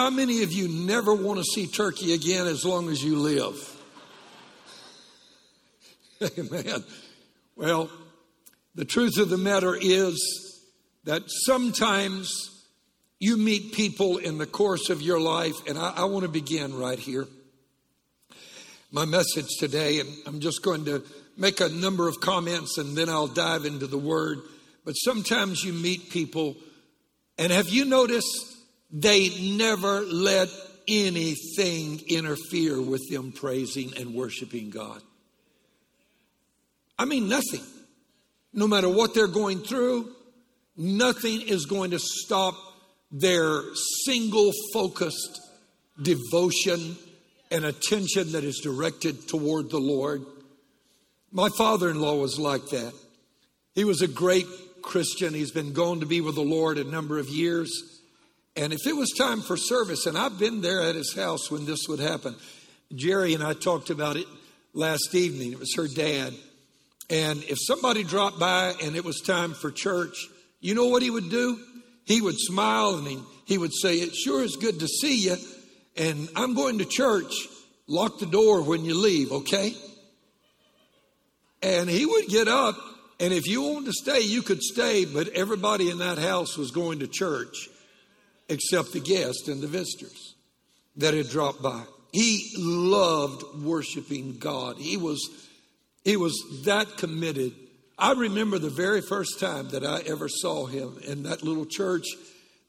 How many of you never want to see turkey again as long as you live? Amen. Well, the truth of the matter is that sometimes you meet people in the course of your life, and I, I want to begin right here. My message today, and I'm just going to make a number of comments and then I'll dive into the word. But sometimes you meet people, and have you noticed they never let anything interfere with them praising and worshiping God? I mean, nothing. No matter what they're going through, nothing is going to stop their single focused devotion and attention that is directed toward the Lord. My father in law was like that. He was a great Christian. He's been going to be with the Lord a number of years. And if it was time for service, and I've been there at his house when this would happen, Jerry and I talked about it last evening. It was her dad. And if somebody dropped by and it was time for church, you know what he would do? He would smile and he, he would say, It sure is good to see you. And I'm going to church. Lock the door when you leave, okay? And he would get up, and if you wanted to stay, you could stay, but everybody in that house was going to church except the guests and the visitors that had dropped by. He loved worshiping God. He was he was that committed. I remember the very first time that I ever saw him in that little church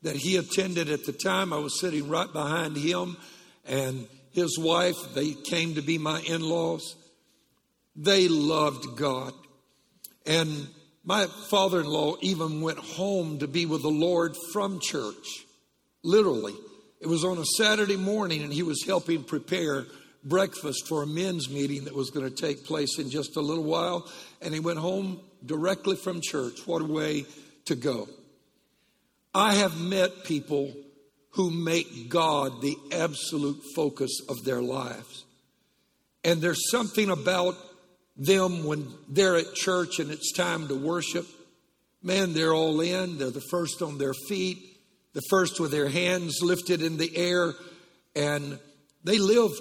that he attended at the time. I was sitting right behind him and his wife. They came to be my in laws. They loved God. And my father in law even went home to be with the Lord from church, literally. It was on a Saturday morning, and he was helping prepare breakfast for a men's meeting that was going to take place in just a little while. And he went home directly from church. What a way to go. I have met people who make God the absolute focus of their lives. And there's something about them when they're at church and it's time to worship. Man, they're all in. They're the first on their feet, the first with their hands lifted in the air, and they live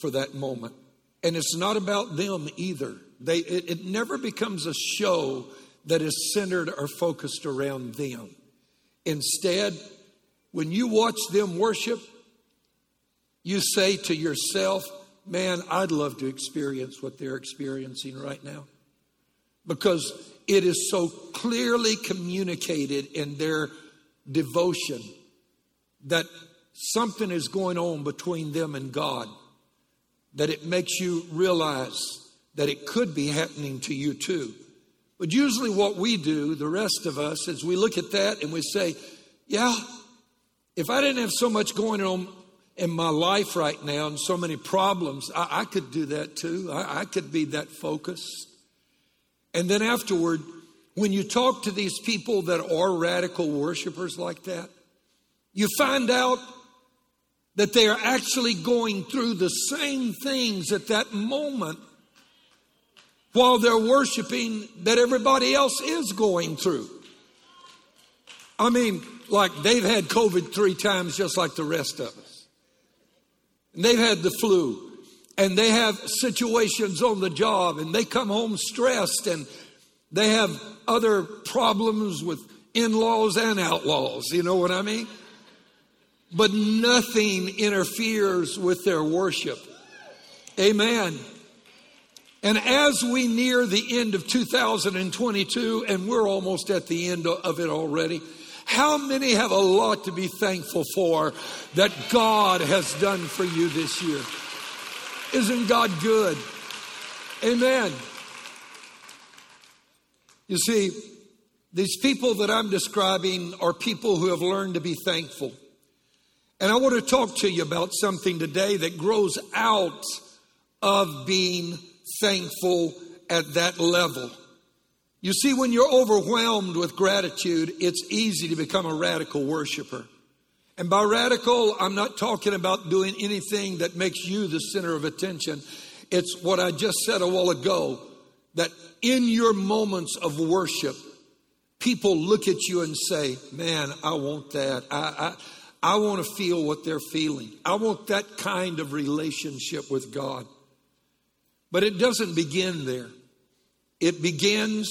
for that moment. And it's not about them either. They, it, it never becomes a show that is centered or focused around them. Instead, when you watch them worship, you say to yourself, Man, I'd love to experience what they're experiencing right now. Because it is so clearly communicated in their devotion that something is going on between them and God that it makes you realize that it could be happening to you too. But usually, what we do, the rest of us, is we look at that and we say, Yeah, if I didn't have so much going on in my life right now and so many problems, I, I could do that too. I, I could be that focused. And then afterward, when you talk to these people that are radical worshipers like that, you find out that they are actually going through the same things at that moment while they're worshiping that everybody else is going through. I mean, like they've had COVID three times just like the rest of us. And they've had the flu. And they have situations on the job and they come home stressed and they have other problems with in laws and outlaws. You know what I mean? but nothing interferes with their worship. Amen. And as we near the end of 2022, and we're almost at the end of it already, how many have a lot to be thankful for that God has done for you this year? Isn't God good? Amen. You see, these people that I'm describing are people who have learned to be thankful. And I want to talk to you about something today that grows out of being thankful at that level. You see, when you're overwhelmed with gratitude, it's easy to become a radical worshiper. And by radical, I'm not talking about doing anything that makes you the center of attention. It's what I just said a while ago that in your moments of worship, people look at you and say, Man, I want that. I, I want to feel what they're feeling. I want that kind of relationship with God. But it doesn't begin there. It begins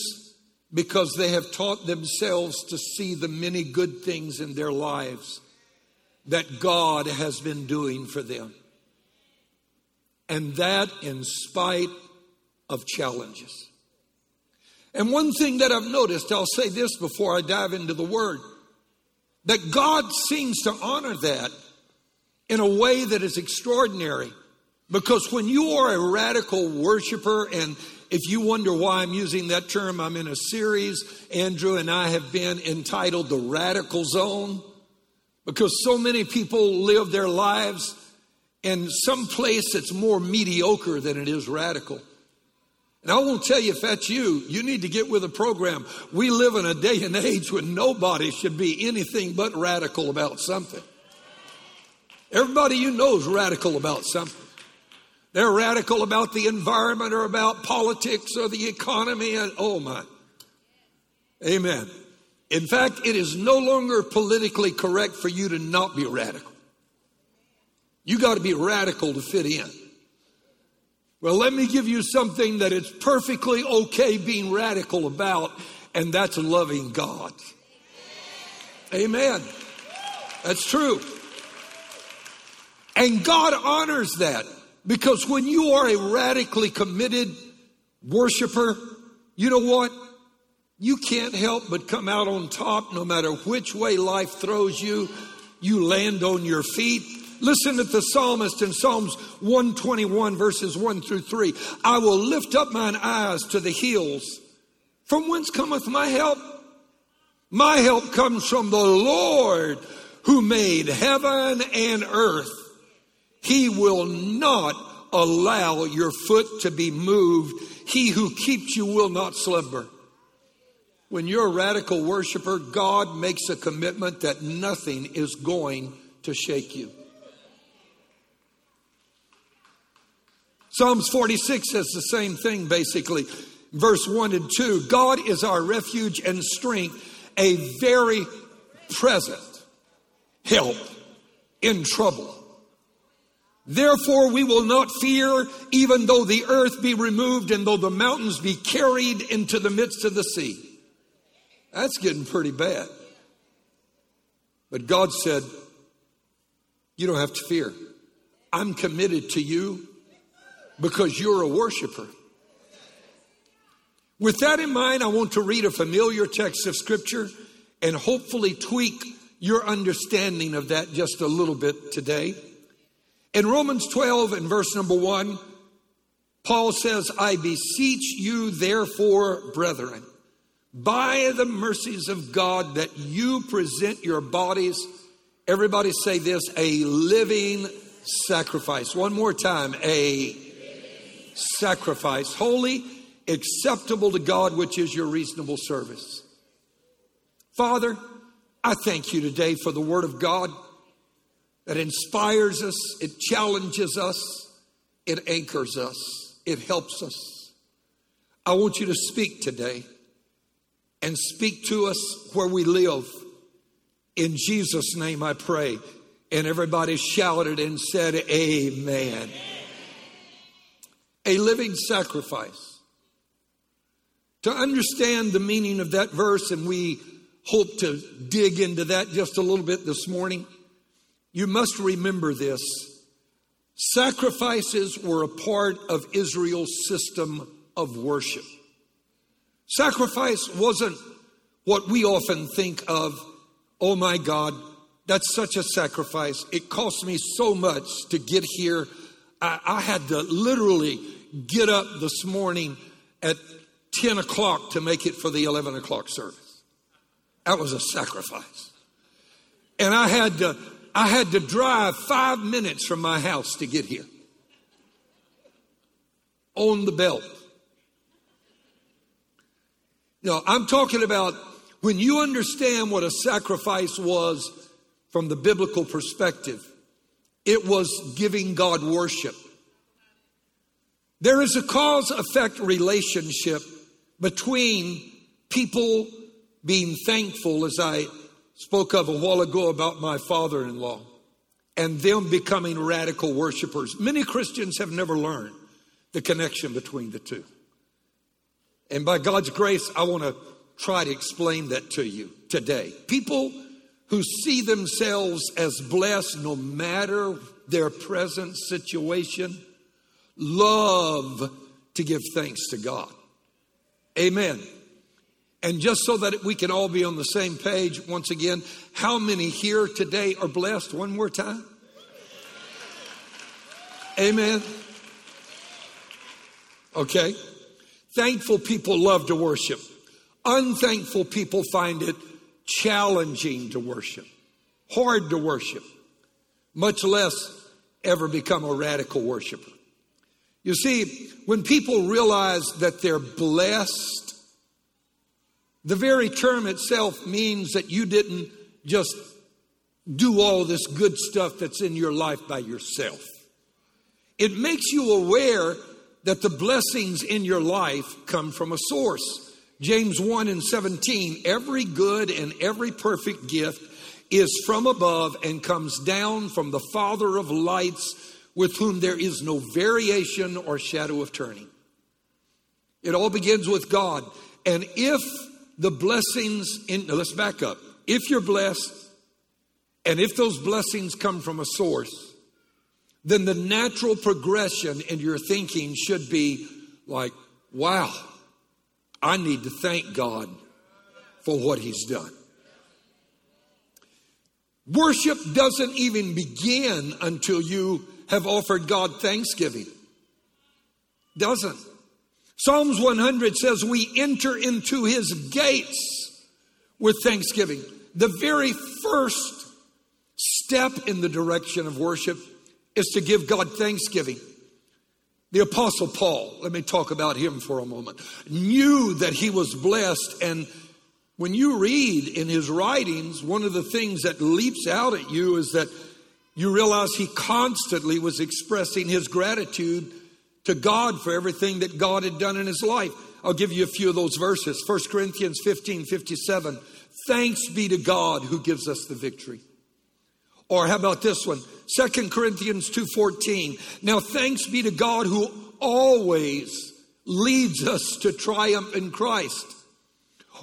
because they have taught themselves to see the many good things in their lives that God has been doing for them. And that in spite of challenges. And one thing that I've noticed, I'll say this before I dive into the word, that God seems to honor that in a way that is extraordinary. Because when you are a radical worshiper, and if you wonder why I'm using that term, I'm in a series, Andrew and I have been entitled The Radical Zone, because so many people live their lives in some place that's more mediocre than it is radical. And I won't tell you if that's you, you need to get with a program. We live in a day and age when nobody should be anything but radical about something. Everybody you know is radical about something. They're radical about the environment or about politics or the economy. And, oh my. Amen. In fact, it is no longer politically correct for you to not be radical. You got to be radical to fit in. Well, let me give you something that it's perfectly okay being radical about, and that's loving God. Amen. That's true. And God honors that because when you are a radically committed worshiper, you know what? You can't help but come out on top no matter which way life throws you. You land on your feet Listen to the psalmist in Psalms 121, verses 1 through 3. I will lift up mine eyes to the hills. From whence cometh my help? My help comes from the Lord who made heaven and earth. He will not allow your foot to be moved. He who keeps you will not slumber. When you're a radical worshiper, God makes a commitment that nothing is going to shake you. Psalms 46 says the same thing basically. Verse 1 and 2 God is our refuge and strength, a very present help in trouble. Therefore, we will not fear, even though the earth be removed and though the mountains be carried into the midst of the sea. That's getting pretty bad. But God said, You don't have to fear. I'm committed to you because you're a worshiper. With that in mind, I want to read a familiar text of Scripture and hopefully tweak your understanding of that just a little bit today. In Romans 12 and verse number 1, Paul says, I beseech you, therefore, brethren, by the mercies of God, that you present your bodies, everybody say this, a living sacrifice. One more time, a sacrifice, holy, acceptable to God, which is your reasonable service. Father, I thank you today for the Word of God that inspires us, it challenges us, it anchors us, it helps us. I want you to speak today and speak to us where we live. In Jesus' name I pray. And everybody shouted and said, Amen. Amen a living sacrifice. To understand the meaning of that verse, and we hope to dig into that just a little bit this morning, you must remember this. Sacrifices were a part of Israel's system of worship. Sacrifice wasn't what we often think of, oh my God, that's such a sacrifice. It cost me so much to get here. I, I had to literally get up this morning at 10 o'clock to make it for the 11 o'clock service. That was a sacrifice. And I had to, I had to drive five minutes from my house to get here. On the belt. No, I'm talking about when you understand what a sacrifice was from the biblical perspective, it was giving God worship. There is a cause effect relationship between people being thankful, as I spoke of a while ago about my father in law and them becoming radical worshipers. Many Christians have never learned the connection between the two. And by God's grace, I want to try to explain that to you today. People who see themselves as blessed no matter their present situation love to give thanks to God. Amen. And just so that we can all be on the same page, once again, how many here today are blessed? One more time. Amen. Okay. Thankful people love to worship. Unthankful people find it challenging to worship, hard to worship, much less ever become a radical worshiper. You see, when people realize that they're blessed, the very term itself means that you didn't just do all this good stuff that's in your life by yourself. It makes you aware that the blessings in your life come from a source. James 1 and 17, every good and every perfect gift is from above and comes down from the Father of lights, with whom there is no variation or shadow of turning. It all begins with God. And if the blessings in, let's back up. If you're blessed, and if those blessings come from a source, then the natural progression in your thinking should be like, wow, I need to thank God for what He's done. Worship doesn't even begin until you have offered God thanksgiving. Doesn't. Psalms 100 says we enter into his gates with thanksgiving. The very first step in the direction of worship is to give God thanksgiving. The Apostle Paul, let me talk about him for a moment, knew that he was blessed. And when you read in his writings, one of the things that leaps out at you is that you realize he constantly was expressing his gratitude to God for everything that God had done in his life. I'll give you a few of those verses. 1 Corinthians 15 57. Thanks be to God who gives us the victory. Or how about this one? Second Corinthians 2:14. Now thanks be to God who always leads us to triumph in Christ.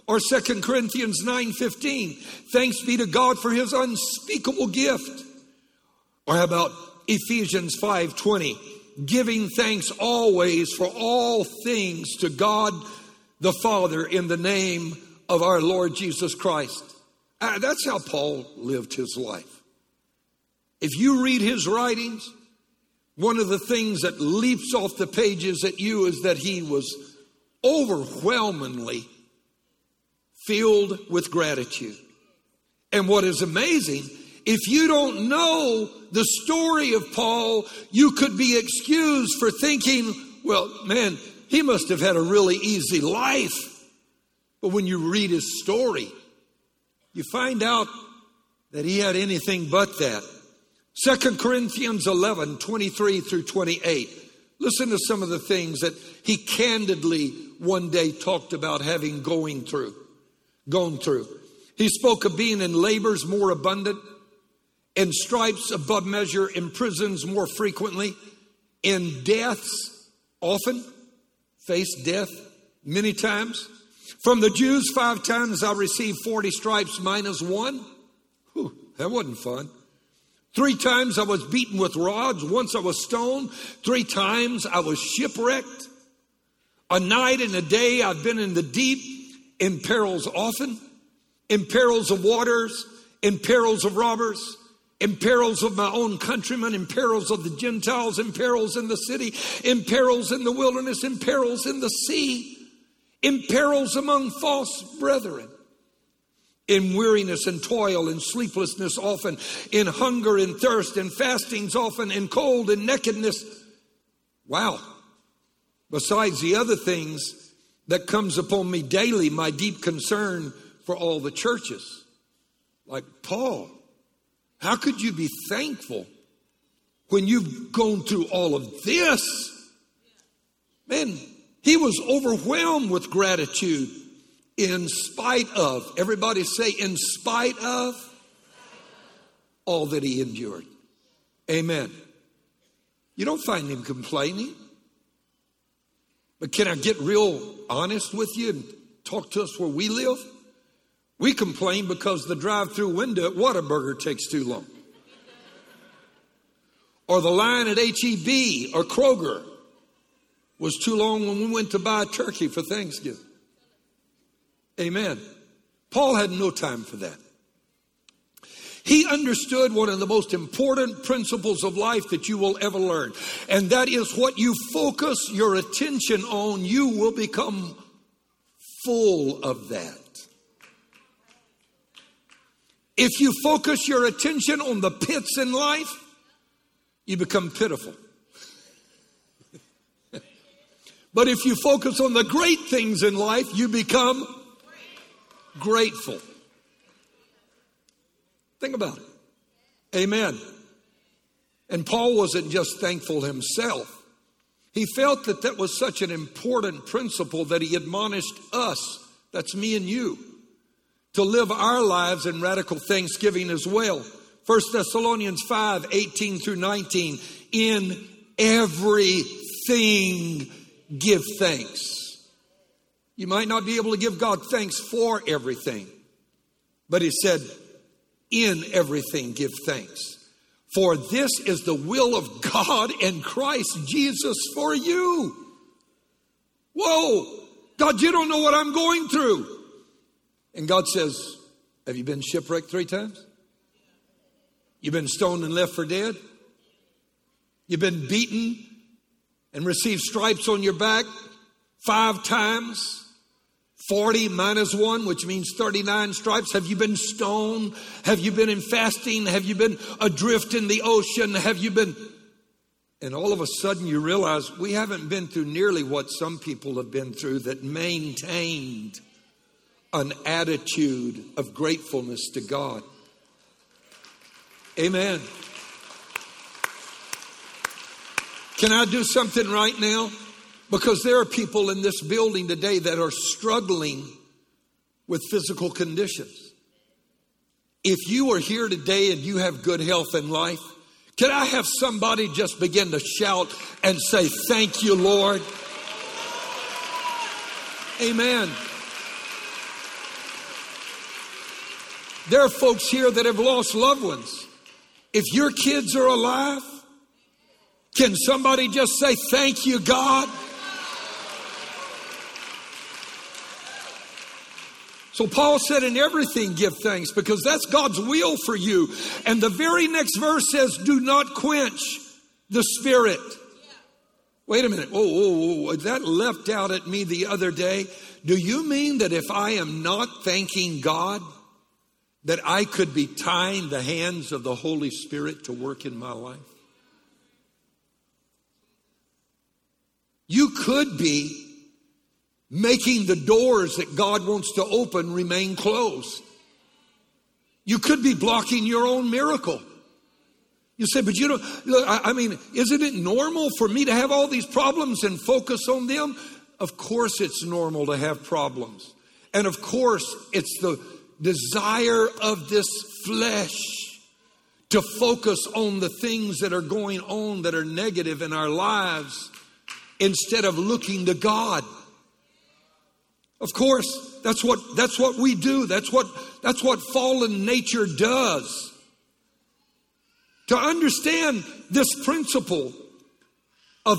Or Second Corinthians 9:15. Thanks be to God for his unspeakable gift. Or how about Ephesians 5:20? Giving thanks always for all things to God the Father in the name of our Lord Jesus Christ. Uh, that's how Paul lived his life. If you read his writings, one of the things that leaps off the pages at you is that he was overwhelmingly filled with gratitude. And what is amazing, if you don't know the story of Paul, you could be excused for thinking, well, man, he must have had a really easy life. But when you read his story, you find out that he had anything but that. Second Corinthians 11, 23 through 28. Listen to some of the things that he candidly one day talked about having going through, gone through. He spoke of being in labors more abundant, in stripes above measure, in prisons more frequently, in deaths often, faced death many times. From the Jews, five times I received 40 stripes minus one. Whew, that wasn't fun. Three times I was beaten with rods. Once I was stoned. Three times I was shipwrecked. A night and a day I've been in the deep, in perils often, in perils of waters, in perils of robbers, in perils of my own countrymen, in perils of the Gentiles, in perils in the city, in perils in the wilderness, in perils in the sea, in perils among false brethren in weariness and toil and sleeplessness often, in hunger and thirst and fastings often, in cold and nakedness. Wow. Besides the other things that comes upon me daily, my deep concern for all the churches. Like Paul, how could you be thankful when you've gone through all of this? Man, he was overwhelmed with gratitude in spite of, everybody say, in spite of all that he endured. Amen. You don't find him complaining. But can I get real honest with you and talk to us where we live? We complain because the drive through window at Whataburger takes too long. Or the line at HEB or Kroger was too long when we went to buy turkey for Thanksgiving. Amen. Paul had no time for that. He understood one of the most important principles of life that you will ever learn. And that is what you focus your attention on, you will become full of that. If you focus your attention on the pits in life, you become pitiful. but if you focus on the great things in life, you become grateful. Think about it. Amen. And Paul wasn't just thankful himself. He felt that that was such an important principle that he admonished us, that's me and you, to live our lives in radical thanksgiving as well. 1 Thessalonians 5 18 through 19. In everything give thanks. You might not be able to give God thanks for everything, but he said, in everything give thanks. For this is the will of God and Christ Jesus for you. Whoa, God, you don't know what I'm going through. And God says, Have you been shipwrecked three times? You've been stoned and left for dead? You've been beaten and received stripes on your back five times? 40 minus 1, which means 39 stripes? Have you been stoned? Have you been in fasting? Have you been adrift in the ocean? Have you been. And all of a sudden you realize we haven't been through nearly what some people have been through that maintained an attitude of gratefulness to God. Amen. Can I do something right now? Because there are people in this building today that are struggling with physical conditions. If you are here today and you have good health and life, can I have somebody just begin to shout and say, Thank you, Lord? Amen. There are folks here that have lost loved ones. If your kids are alive, can somebody just say, Thank you, God? So Paul said, in everything give thanks because that's God's will for you. And the very next verse says, do not quench the spirit. Wait a minute. Oh, that left out at me the other day. Do you mean that if I am not thanking God, that I could be tying the hands of the Holy Spirit to work in my life? You could be making the doors that God wants to open remain closed. You could be blocking your own miracle. You say, but you know, I mean, isn't it normal for me to have all these problems and focus on them? Of course, it's normal to have problems. And of course, it's the desire of this flesh to focus on the things that are going on that are negative in our lives instead of looking to God. Of course, that's what, that's what we do. That's what, that's what fallen nature does. To understand this principle of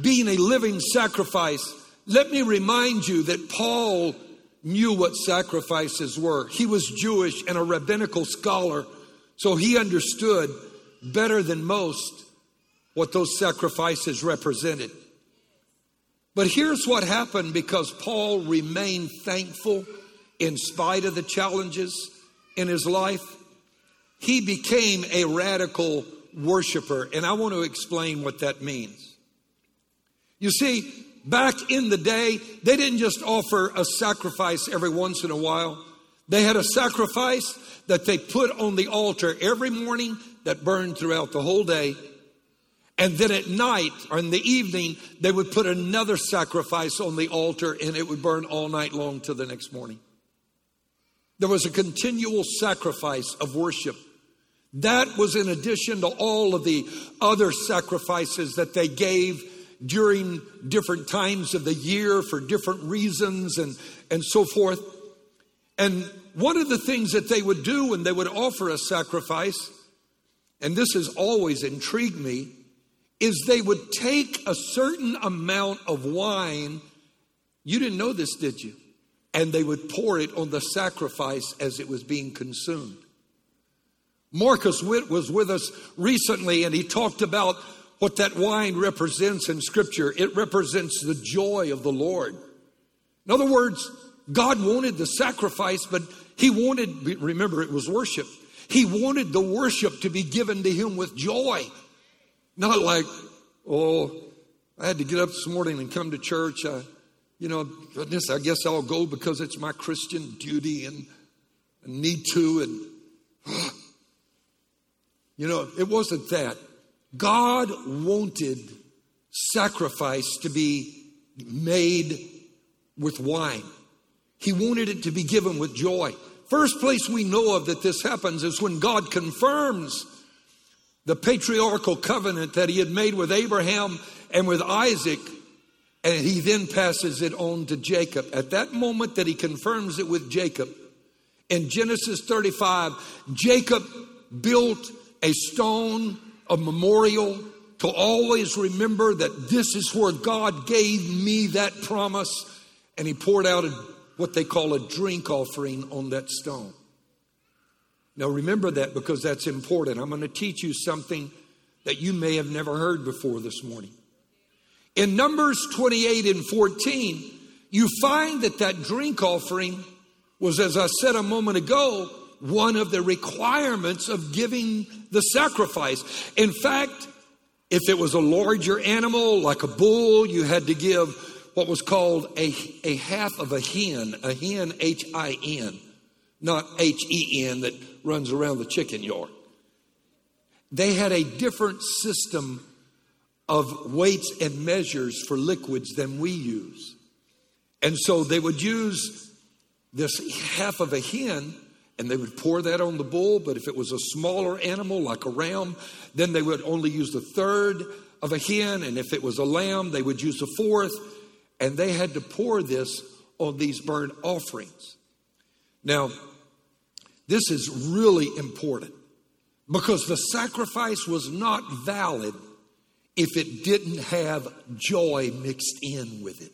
being a living sacrifice, let me remind you that Paul knew what sacrifices were. He was Jewish and a rabbinical scholar, so he understood better than most what those sacrifices represented. But here's what happened because Paul remained thankful in spite of the challenges in his life. He became a radical worshiper, and I want to explain what that means. You see, back in the day, they didn't just offer a sacrifice every once in a while. They had a sacrifice that they put on the altar every morning that burned throughout the whole day. And then at night or in the evening, they would put another sacrifice on the altar and it would burn all night long till the next morning. There was a continual sacrifice of worship. That was in addition to all of the other sacrifices that they gave during different times of the year for different reasons and, and so forth. And one of the things that they would do when they would offer a sacrifice, and this has always intrigued me, is they would take a certain amount of wine. You didn't know this, did you? And they would pour it on the sacrifice as it was being consumed. Marcos Witt was with us recently and he talked about what that wine represents in Scripture. It represents the joy of the Lord. In other words, God wanted the sacrifice, but He wanted, remember, it was worship. He wanted the worship to be given to Him with joy. Not like, oh, I had to get up this morning and come to church. I, you know, goodness, I guess I'll go because it's my Christian duty and I need to. And, you know, it wasn't that. God wanted sacrifice to be made with wine. He wanted it to be given with joy. First place we know of that this happens is when God confirms the patriarchal covenant that he had made with Abraham and with Isaac, and he then passes it on to Jacob. At that moment that he confirms it with Jacob, in Genesis 35, Jacob built a stone a memorial to always remember that this is where God gave me that promise, and he poured out a, what they call a drink offering on that stone. Now, remember that because that's important. I'm going to teach you something that you may have never heard before this morning. In Numbers 28 and 14, you find that that drink offering was, as I said a moment ago, one of the requirements of giving the sacrifice. In fact, if it was a larger animal like a bull, you had to give what was called a, a half of a hen, a hen, H I N, not H E N that runs around the chicken yard. They had a different system of weights and measures for liquids than we use. And so they would use this half of a hen and they would pour that on the bull. But if it was a smaller animal like a ram, then they would only use the third of a hen. And if it was a lamb, they would use a fourth. And they had to pour this on these burnt offerings. Now, this is really important because the sacrifice was not valid if it didn't have joy mixed in with it.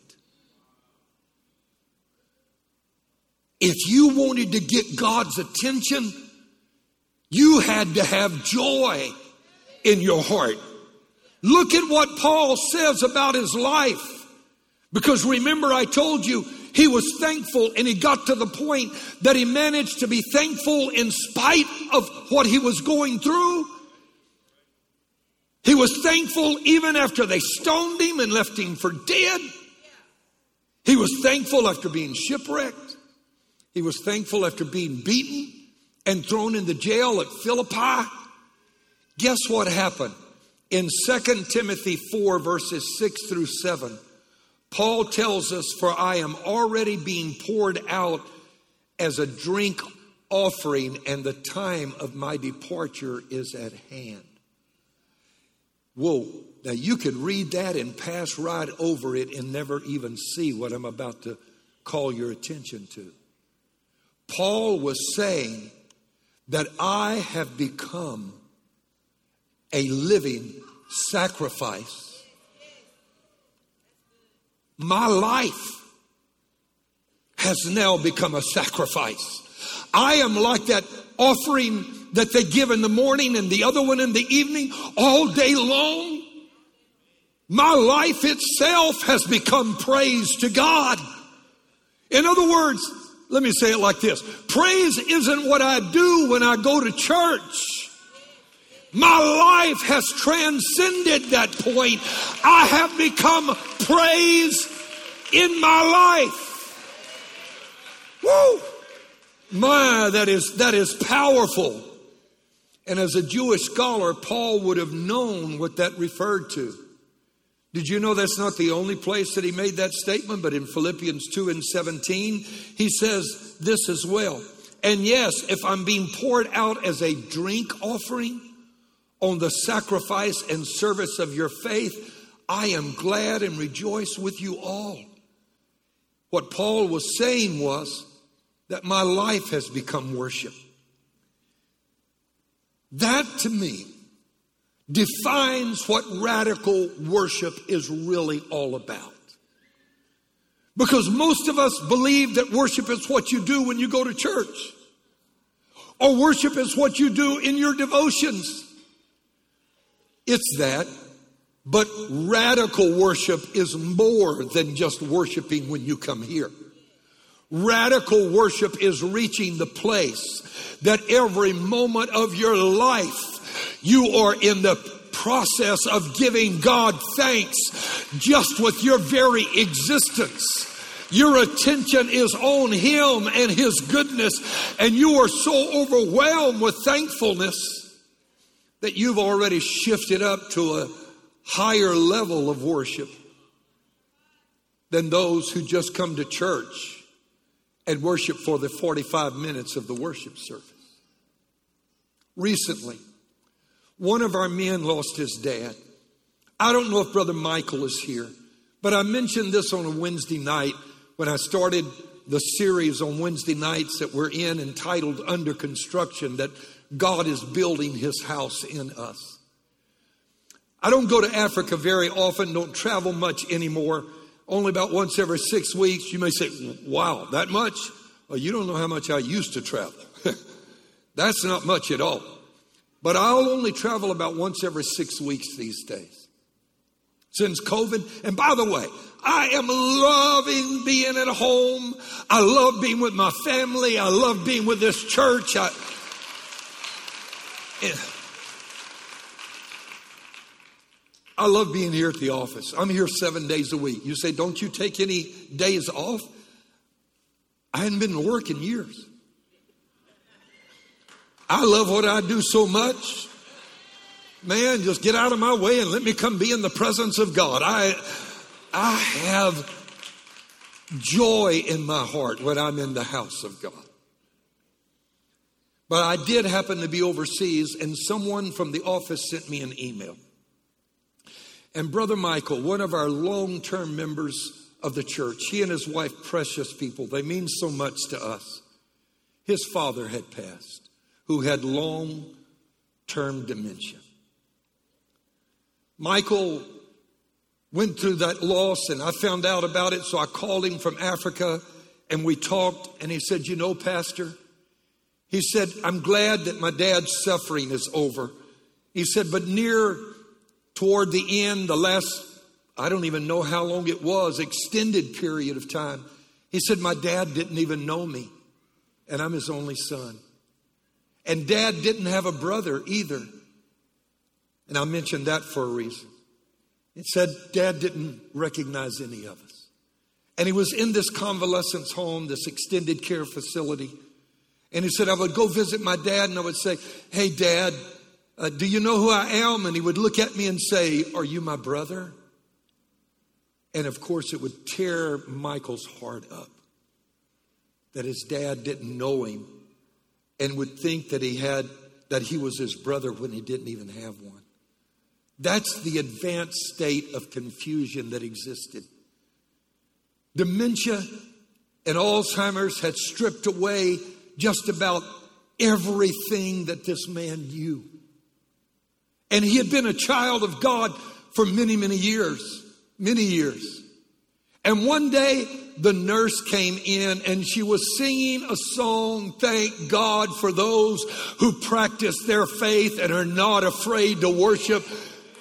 If you wanted to get God's attention, you had to have joy in your heart. Look at what Paul says about his life. Because remember, I told you he was thankful and he got to the point that he managed to be thankful in spite of what he was going through. He was thankful even after they stoned him and left him for dead. He was thankful after being shipwrecked. He was thankful after being beaten and thrown into jail at Philippi. Guess what happened? In 2 Timothy 4, verses 6 through 7, Paul tells us, For I am already being poured out as a drink offering, and the time of my departure is at hand. Whoa. Now you could read that and pass right over it and never even see what I'm about to call your attention to. Paul was saying that I have become a living sacrifice my life has now become a sacrifice. I am like that offering that they give in the morning and the other one in the evening all day long. My life itself has become praise to God. In other words, let me say it like this praise isn't what I do when I go to church. My life has transcended that point. I have become praise in my life. Woo! My, that is, that is powerful. And as a Jewish scholar, Paul would have known what that referred to. Did you know that's not the only place that he made that statement? But in Philippians 2 and 17, he says this as well. And yes, if I'm being poured out as a drink offering on the sacrifice and service of your faith, I am glad and rejoice with you all. What Paul was saying was that my life has become worship. That to me defines what radical worship is really all about. Because most of us believe that worship is what you do when you go to church, or worship is what you do in your devotions. It's that, but radical worship is more than just worshiping when you come here. Radical worship is reaching the place that every moment of your life you are in the process of giving God thanks just with your very existence. Your attention is on Him and His goodness, and you are so overwhelmed with thankfulness that you've already shifted up to a higher level of worship than those who just come to church and worship for the 45 minutes of the worship service. Recently, one of our men lost his dad. I don't know if Brother Michael is here, but I mentioned this on a Wednesday night when I started the series on Wednesday nights that we're in entitled Under Construction, that God is building his house in us. I don't go to Africa very often, don't travel much anymore only about once every six weeks. You may say, wow, that much? Well, you don't know how much I used to travel. That's not much at all. But I'll only travel about once every six weeks these days. Since COVID. And by the way, I am loving being at home. I love being with my family. I love being with this church. I. I love being here at the office. I'm here seven days a week. You say, don't you take any days off? I hadn't been to work in years. I love what I do so much. Man, just get out of my way and let me come be in the presence of God. I, I have joy in my heart when I'm in the house of God. But I did happen to be overseas, and someone from the office sent me an email. And Brother Michael, one of our long term members of the church, he and his wife, precious people, they mean so much to us. His father had passed, who had long term dementia. Michael went through that loss, and I found out about it, so I called him from Africa and we talked, and he said, You know, Pastor, he said, I'm glad that my dad's suffering is over. He said, but near toward the end, the last, I don't even know how long it was, extended period of time, he said, My dad didn't even know me, and I'm his only son. And dad didn't have a brother either. And I mentioned that for a reason. It said dad didn't recognize any of us. And he was in this convalescence home, this extended care facility. And he said, I would go visit my dad and I would say, Hey, dad, uh, Do you know who I am? And he would look at me and say, Are you my brother? And of course, it would tear Michael's heart up that his dad didn't know him and would think that he had that he was his brother when he didn't even have one. That's the advanced state of confusion that existed. Dementia and Alzheimer's had stripped away just about everything that this man knew. And he had been a child of God for many, many years, many years. And one day the nurse came in and she was singing a song, Thank God for those who practice their faith and are not afraid to worship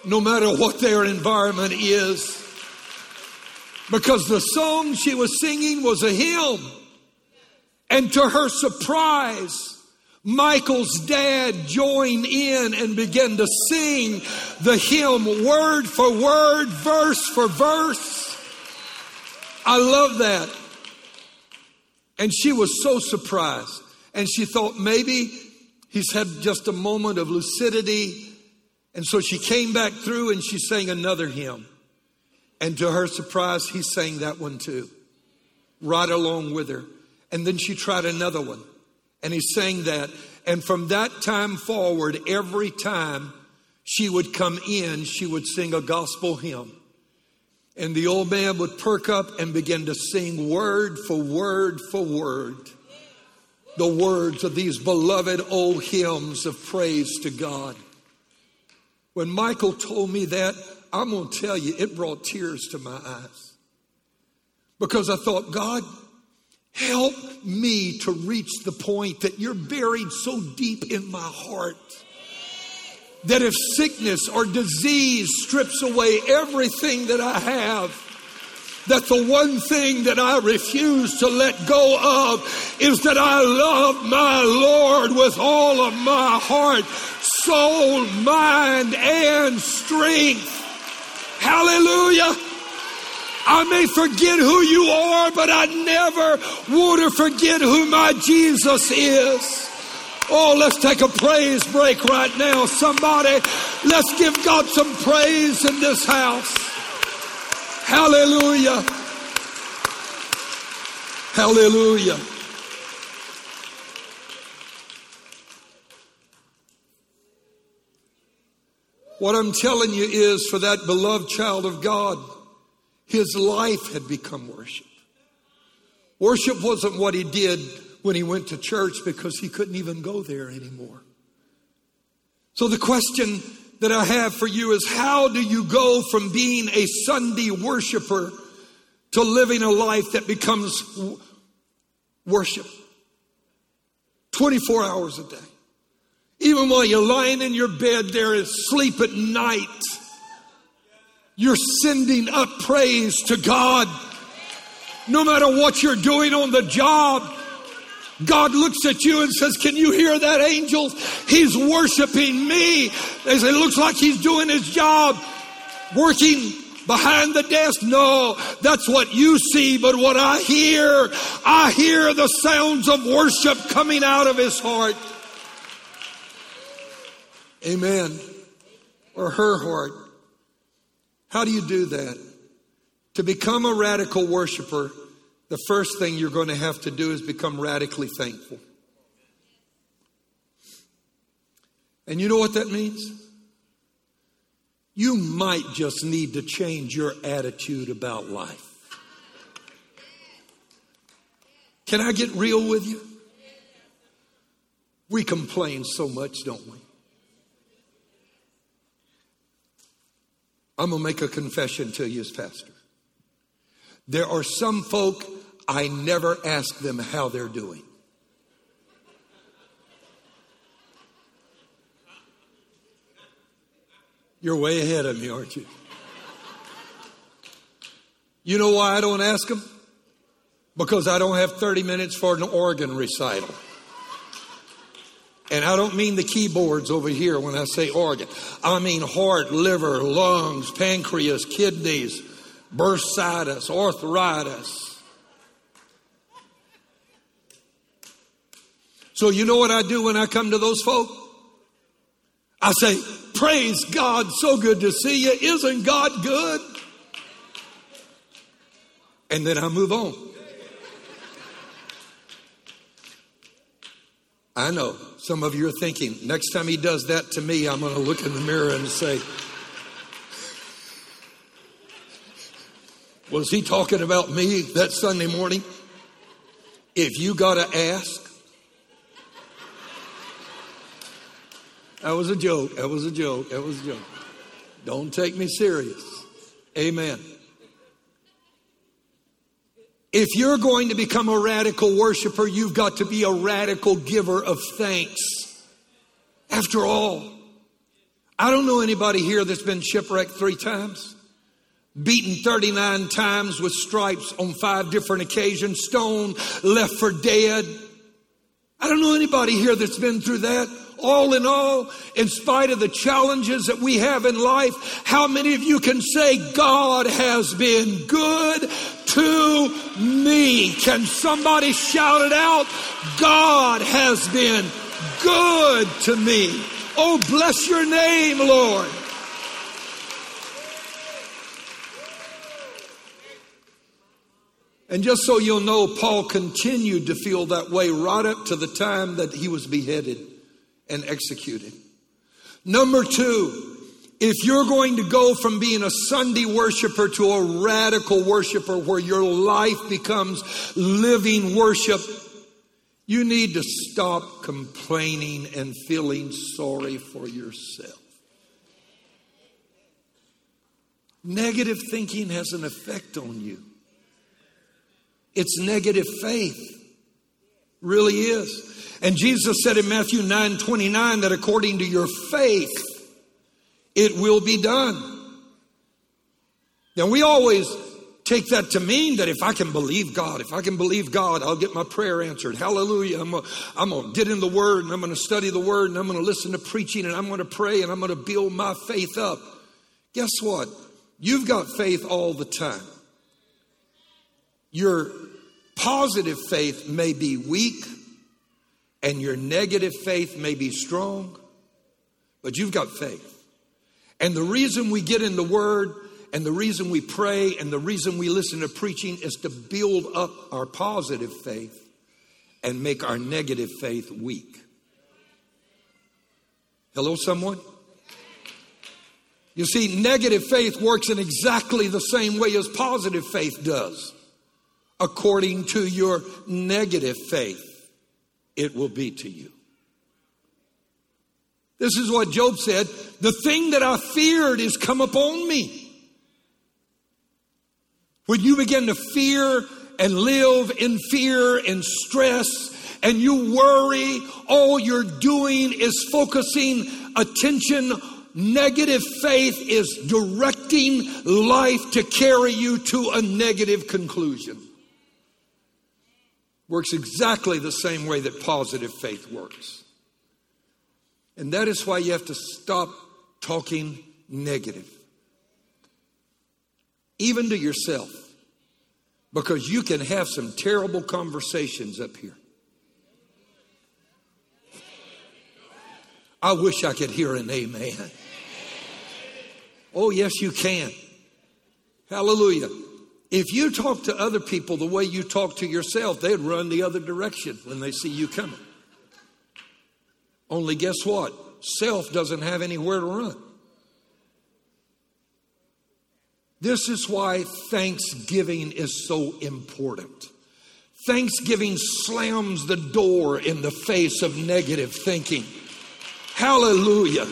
no matter what their environment is. Because the song she was singing was a hymn. And to her surprise, Michael's dad joined in and began to sing the hymn word for word, verse for verse. I love that. And she was so surprised. And she thought maybe He's had just a moment of lucidity. And so she came back through and she sang another hymn. And to her surprise, he sang that one too, right along with her. And then she tried another one and he sang that. And from that time forward, every time she would come in, she would sing a gospel hymn. And the old man would perk up and begin to sing word for word for word the words of these beloved old hymns of praise to God. When Michael told me that, I'm going to tell you, it brought tears to my eyes. Because I thought, God, help me to reach the point that you're buried so deep in my heart that if sickness or disease strips away everything that I have, that the one thing that I refuse to let go of is that I love my Lord with all of my heart, soul, mind, and strength. Hallelujah. I may forget who you are, but I never want to forget who my Jesus is. Oh, let's take a praise break right now. Somebody, let's give God some praise in this house. Hallelujah. Hallelujah. What I'm telling you is for that beloved child of God, his life had become worship. Worship wasn't what he did when he went to church because he couldn't even go there anymore. So the question that I have for you is how do you go from being a Sunday worshiper to living a life that becomes worship? 24 hours a day. Even while you're lying in your bed there and sleep at night, you're sending up praise to God. No matter what you're doing on the job, God looks at you and says, Can you hear that, angels? He's worshiping me. They say, Looks like he's doing his job, working behind the desk. No, that's what you see, but what I hear, I hear the sounds of worship coming out of his heart. Amen. Or her heart. How do you do that? To become a radical worshiper, the first thing you're going to have to do is become radically thankful. And you know what that means? You might just need to change your attitude about life. Can I get real with you? We complain so much, don't we? I'm going to make a confession to you as pastor. There are some folk I never ask them how they're doing. You're way ahead of me, aren't you? You know why I don't ask them? Because I don't have 30 minutes for an organ recital. And I don't mean the keyboards over here when I say organ. I mean heart, liver, lungs, pancreas, kidneys, bursitis, arthritis. So you know what I do when I come to those folk? I say, praise God, so good to see you. Isn't God good? And then I move on. I know some of you are thinking, next time he does that to me, I'm going to look in the mirror and say, Was he talking about me that Sunday morning? If you got to ask, that was a joke. That was a joke. That was a joke. Don't take me serious. Amen. If you're going to become a radical worshiper, you've got to be a radical giver of thanks. After all, I don't know anybody here that's been shipwrecked three times beaten 39 times with stripes on five different occasions, stoned, left for dead. I don't know anybody here that's been through that. All in all, in spite of the challenges that we have in life, how many of you can say, God has been good to me? Can somebody shout it out? God has been good to me. Oh, bless your name, Lord. And just so you'll know, Paul continued to feel that way right up to the time that he was beheaded and executed. Number two, if you're going to go from being a Sunday worshiper to a radical worshiper where your life becomes living worship, you need to stop complaining and feeling sorry for yourself. Negative thinking has an effect on you. It's negative faith. Really is. And Jesus said in Matthew 9 29 that according to your faith, it will be done. Now, we always take that to mean that if I can believe God, if I can believe God, I'll get my prayer answered. Hallelujah. I'm going to get in the Word and I'm going to study the Word and I'm going to listen to preaching and I'm going to pray and I'm going to build my faith up. Guess what? You've got faith all the time. Your positive faith may be weak and your negative faith may be strong, but you've got faith. And the reason we get in the Word and the reason we pray and the reason we listen to preaching is to build up our positive faith and make our negative faith weak. Hello, someone? You see, negative faith works in exactly the same way as positive faith does. According to your negative faith, it will be to you. This is what Job said The thing that I feared is come upon me. When you begin to fear and live in fear and stress and you worry, all you're doing is focusing attention. Negative faith is directing life to carry you to a negative conclusion. Works exactly the same way that positive faith works. And that is why you have to stop talking negative even to yourself, because you can have some terrible conversations up here. I wish I could hear an amen. Oh, yes, you can. Hallelujah. If you talk to other people the way you talk to yourself, they'd run the other direction when they see you coming. Only guess what? Self doesn't have anywhere to run. This is why Thanksgiving is so important. Thanksgiving slams the door in the face of negative thinking. Hallelujah.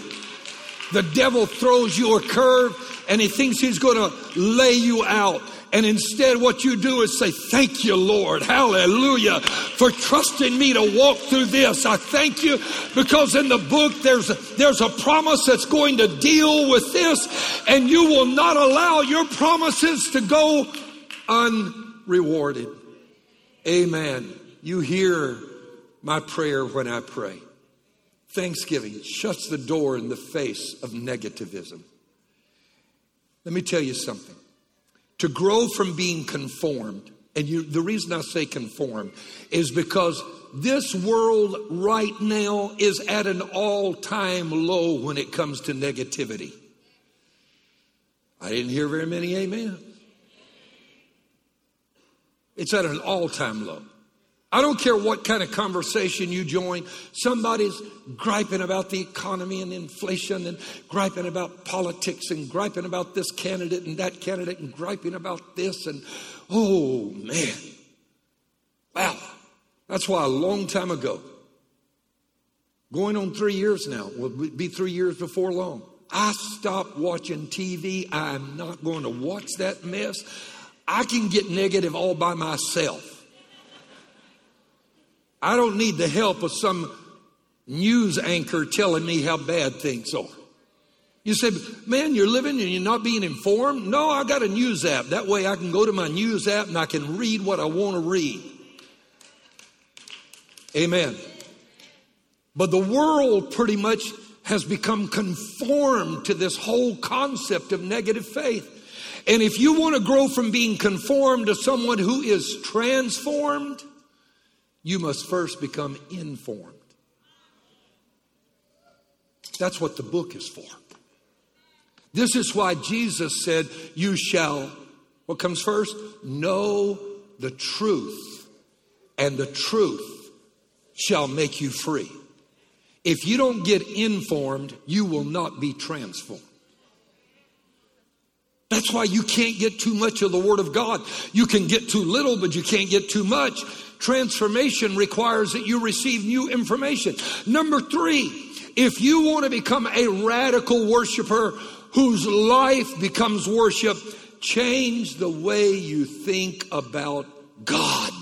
The devil throws you a curve and he thinks he's going to lay you out. And instead, what you do is say, Thank you, Lord. Hallelujah. For trusting me to walk through this. I thank you because in the book there's there's a promise that's going to deal with this, and you will not allow your promises to go unrewarded. Amen. You hear my prayer when I pray. Thanksgiving shuts the door in the face of negativism. Let me tell you something to grow from being conformed. And you, the reason I say conformed is because this world right now is at an all time low when it comes to negativity. I didn't hear very many amen. It's at an all time low. I don't care what kind of conversation you join. Somebody's griping about the economy and inflation and griping about politics and griping about this candidate and that candidate and griping about this. And oh, man. Wow. That's why a long time ago, going on three years now, will be three years before long, I stopped watching TV. I'm not going to watch that mess. I can get negative all by myself. I don't need the help of some news anchor telling me how bad things are. You say, man, you're living and you're not being informed? No, I got a news app. That way I can go to my news app and I can read what I want to read. Amen. But the world pretty much has become conformed to this whole concept of negative faith. And if you want to grow from being conformed to someone who is transformed, you must first become informed. That's what the book is for. This is why Jesus said, You shall, what comes first? Know the truth, and the truth shall make you free. If you don't get informed, you will not be transformed. That's why you can't get too much of the Word of God. You can get too little, but you can't get too much. Transformation requires that you receive new information. Number three, if you want to become a radical worshiper whose life becomes worship, change the way you think about God.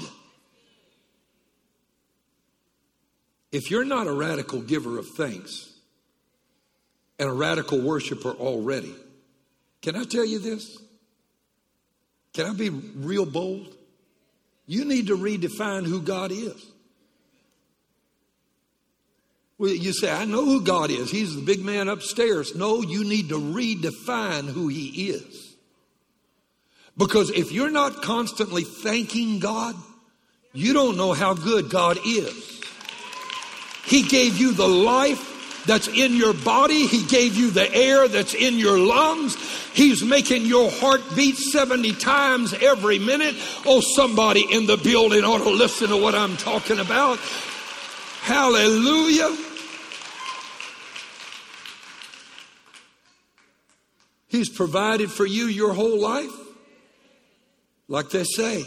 If you're not a radical giver of thanks and a radical worshiper already, can I tell you this? Can I be real bold? You need to redefine who God is. Well, you say, I know who God is. He's the big man upstairs. No, you need to redefine who He is. Because if you're not constantly thanking God, you don't know how good God is. He gave you the life that's in your body. He gave you the air that's in your lungs. He's making your heart beat 70 times every minute. Oh, somebody in the building ought to listen to what I'm talking about. Hallelujah. He's provided for you your whole life. Like they say,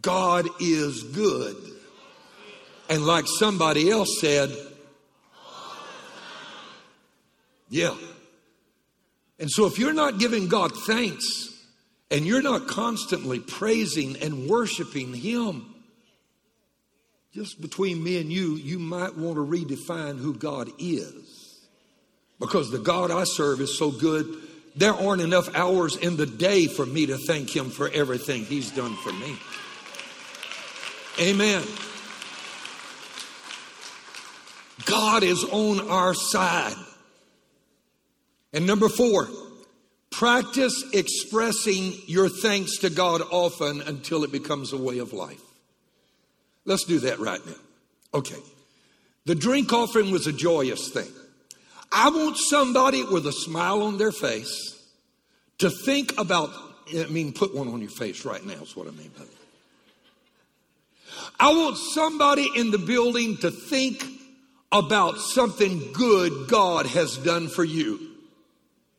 God is good. And like somebody else said, yeah. And so if you're not giving God thanks and you're not constantly praising and worshiping Him, just between me and you, you might want to redefine who God is. Because the God I serve is so good, there aren't enough hours in the day for me to thank Him for everything He's done for me. Amen. God is on our side. And number four, practice expressing your thanks to God often until it becomes a way of life. Let's do that right now. Okay. The drink offering was a joyous thing. I want somebody with a smile on their face to think about, I mean, put one on your face right now, is what I mean by that. I want somebody in the building to think about something good God has done for you.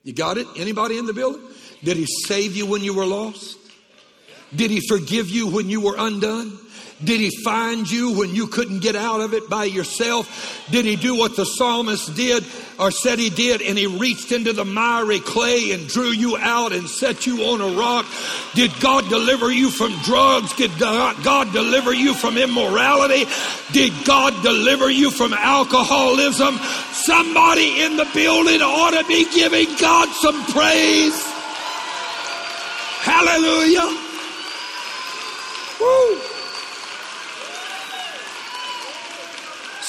You got it? Anybody in the building? Did he save you when you were lost? Did he forgive you when you were undone? Did he find you when you couldn't get out of it by yourself? Did he do what the psalmist did or said he did and he reached into the miry clay and drew you out and set you on a rock? Did God deliver you from drugs? Did God deliver you from immorality? Did God deliver you from alcoholism? Somebody in the building ought to be giving God some praise. Hallelujah. Woo.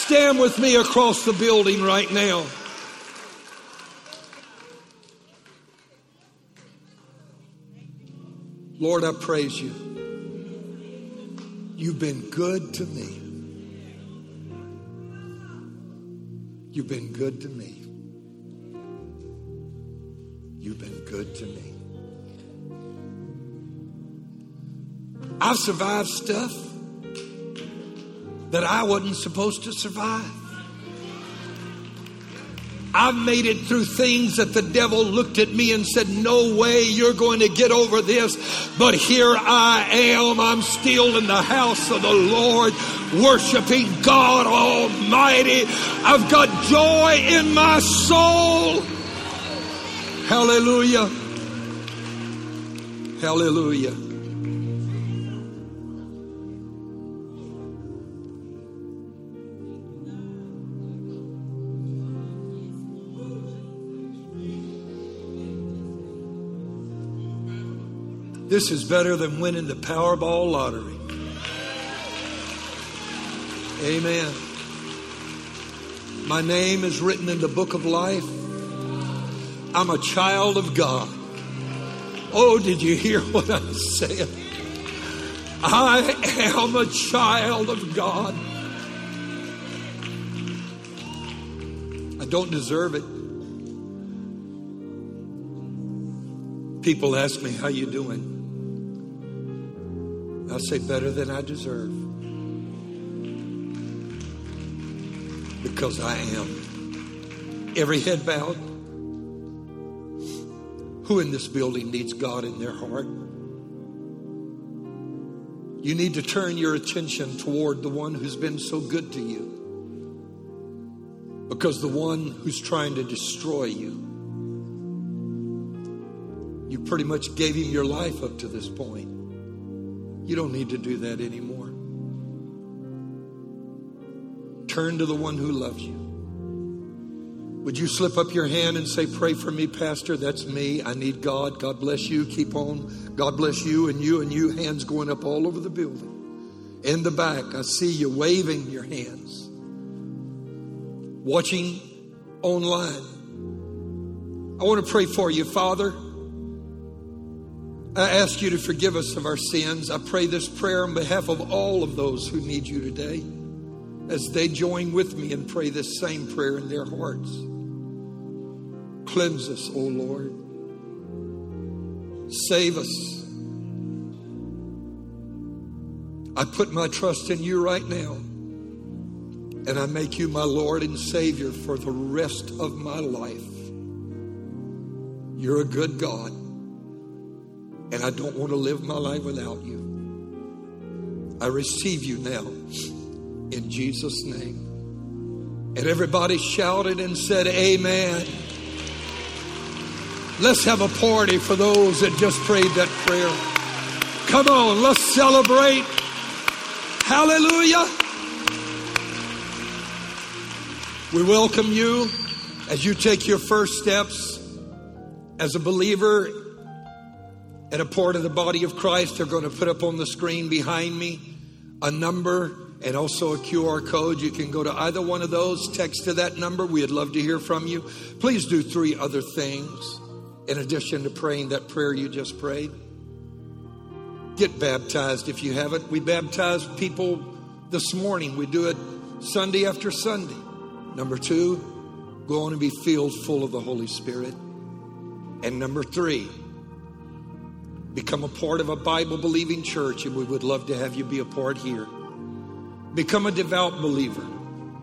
Stand with me across the building right now. Lord, I praise you. You've been good to me. You've been good to me. You've been good to me. I've survived stuff that I wasn't supposed to survive. I've made it through things that the devil looked at me and said, No way you're going to get over this. But here I am. I'm still in the house of the Lord, worshiping God Almighty. I've got joy in my soul. Hallelujah. Hallelujah. This is better than winning the Powerball lottery. Amen. My name is written in the book of life. I'm a child of God. Oh, did you hear what I said? I am a child of God. I don't deserve it. People ask me, How you doing? I say, Better than I deserve. Because I am. Every head bowed. Who in this building needs God in their heart? You need to turn your attention toward the one who's been so good to you. Because the one who's trying to destroy you, you pretty much gave him your life up to this point. You don't need to do that anymore. Turn to the one who loves you. Would you slip up your hand and say, Pray for me, Pastor? That's me. I need God. God bless you. Keep on. God bless you and you and you. Hands going up all over the building. In the back, I see you waving your hands. Watching online. I want to pray for you, Father. I ask you to forgive us of our sins. I pray this prayer on behalf of all of those who need you today as they join with me and pray this same prayer in their hearts. Cleanse us, O Lord. Save us. I put my trust in you right now. And I make you my Lord and Savior for the rest of my life. You're a good God. And I don't want to live my life without you. I receive you now in Jesus' name. And everybody shouted and said, Amen. Let's have a party for those that just prayed that prayer. Come on, let's celebrate. Hallelujah. We welcome you as you take your first steps as a believer and a part of the body of Christ. They're going to put up on the screen behind me a number and also a QR code. You can go to either one of those, text to that number. We'd love to hear from you. Please do three other things in addition to praying that prayer you just prayed. Get baptized if you haven't. We baptize people this morning. We do it Sunday after Sunday. Number two, go on and be filled full of the Holy Spirit. And number three, become a part of a Bible believing church, and we would love to have you be a part here. Become a devout believer.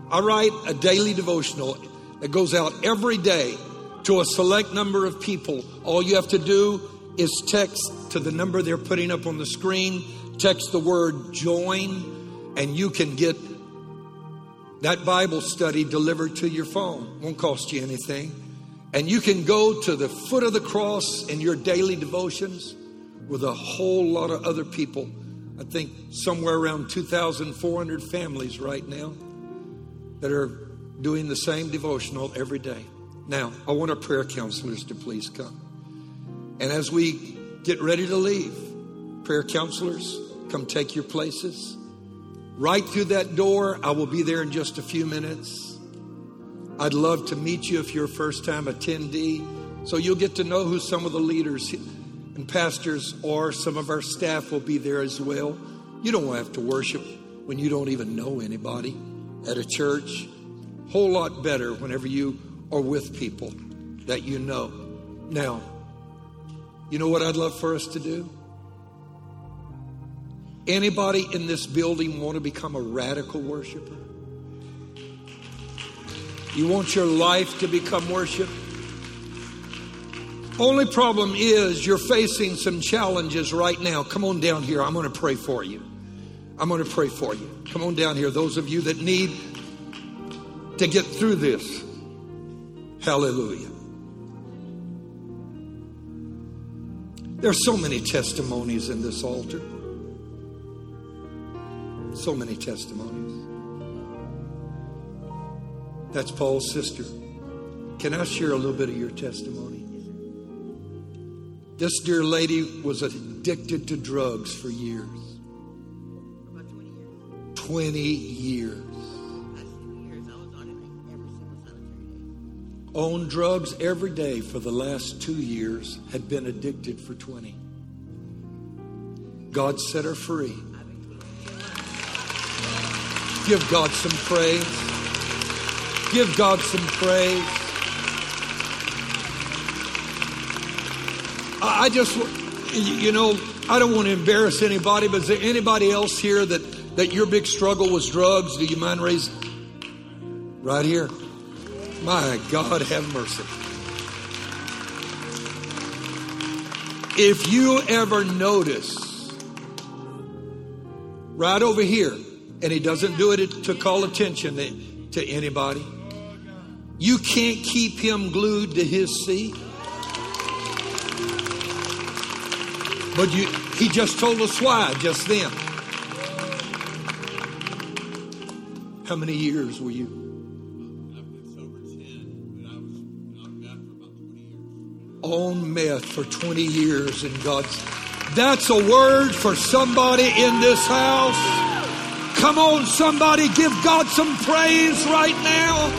I write a daily devotional that goes out every day to a select number of people. All you have to do is text to the number they're putting up on the screen, text the word join, and you can get that Bible study delivered to your phone. Won't cost you anything. And you can go to the foot of the cross in your daily devotions with a whole lot of other people. I think somewhere around 2,400 families right now that are doing the same devotional every day. Now, I want our prayer counselors to please come. And as we get ready to leave, prayer counselors, come take your places. Right through that door, I will be there in just a few minutes. I'd love to meet you if you're a first time attendee. So you'll get to know who some of the leaders and pastors or some of our staff will be there as well. You don't have to worship when you don't even know anybody at a church. Whole lot better whenever you are with people that you know. Now, you know what I'd love for us to do? Anybody in this building want to become a radical worshiper? You want your life to become worship? Only problem is you're facing some challenges right now. Come on down here. I'm going to pray for you. I'm going to pray for you. Come on down here. Those of you that need to get through this. Hallelujah. There's so many testimonies in this altar. So many testimonies. That's Paul's sister. Can I share a little bit of your testimony? This dear lady was addicted to drugs for years. About 20 years. owned drugs every day for the last two years, had been addicted for 20. God set her free. Give God some praise. Give God some praise. I just, you know, I don't want to embarrass anybody, but is there anybody else here that, that your big struggle was drugs? Do you mind raising? Right here. My God, have mercy. If you ever notice, right over here, and he doesn't do it to call attention to, to anybody, you can't keep him glued to his seat. But you, he just told us why just then. How many years were you? On meth for 20 years and God's. That's a word for somebody in this house. Come on, somebody, give God some praise right now.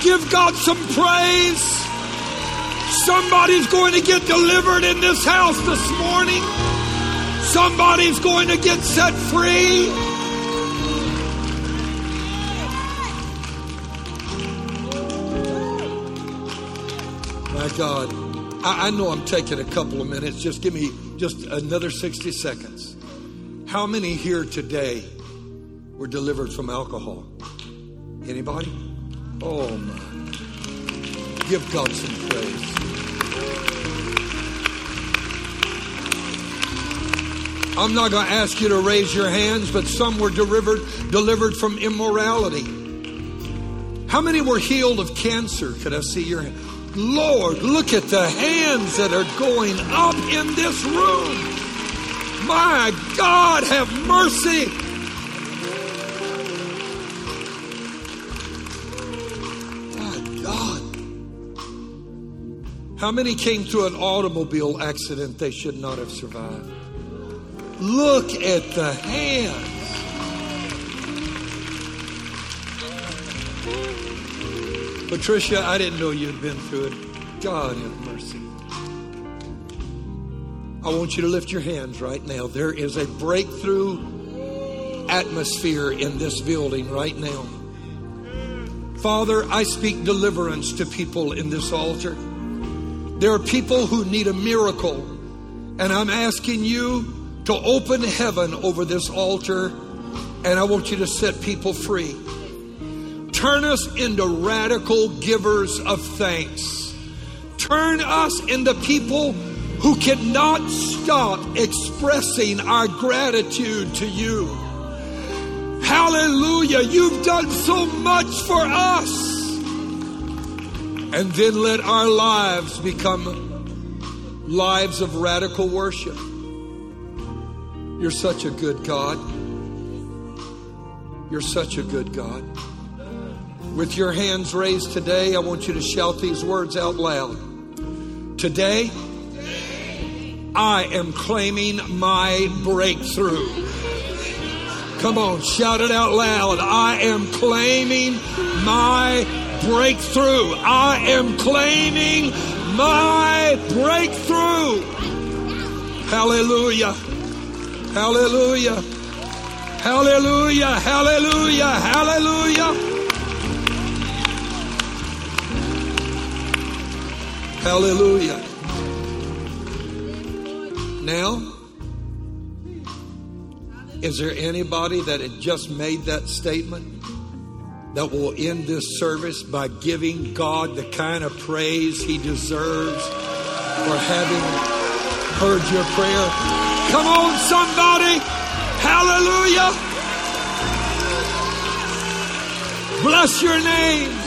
Give God some praise. Somebody's going to get delivered in this house this morning. Somebody's going to get set free. My God, I, I, know I'm taking a couple of minutes. Just give me just another 60 seconds. How many here today were delivered from alcohol? Anybody? Oh my. Give God some praise. I'm not going to ask you to raise your hands, but some were delivered, delivered from immorality. How many were healed of cancer? Could I see your hand? Lord, look at the hands that are going up in this room. My God, have mercy. How many came through an automobile accident they should not have survived? Look at the hands. Patricia, I didn't know you'd been through it. God have mercy. I want you to lift your hands right now. There is a breakthrough atmosphere in this building right now. Father, I speak deliverance to people in this altar. There are people who need a miracle, and I'm asking you to open heaven over this altar, and I want you to set people free. Turn us into radical givers of thanks. Turn us into people who cannot stop expressing our gratitude to you. Hallelujah. You've done so much for us. And then let our lives become lives of radical worship. You're such a good God. You're such a good God. With your hands raised today, I want you to shout these words out loud. Today, I am claiming my breakthrough. Come on, shout it out loud. I am claiming my breakthrough. I am claiming my breakthrough. Hallelujah. Hallelujah. Hallelujah. Hallelujah. Hallelujah. Hallelujah. Now, is there anybody that had just made that statement that will end this service by giving God the kind of praise he deserves for having heard your prayer? Come on, somebody. Hallelujah. Bless your name.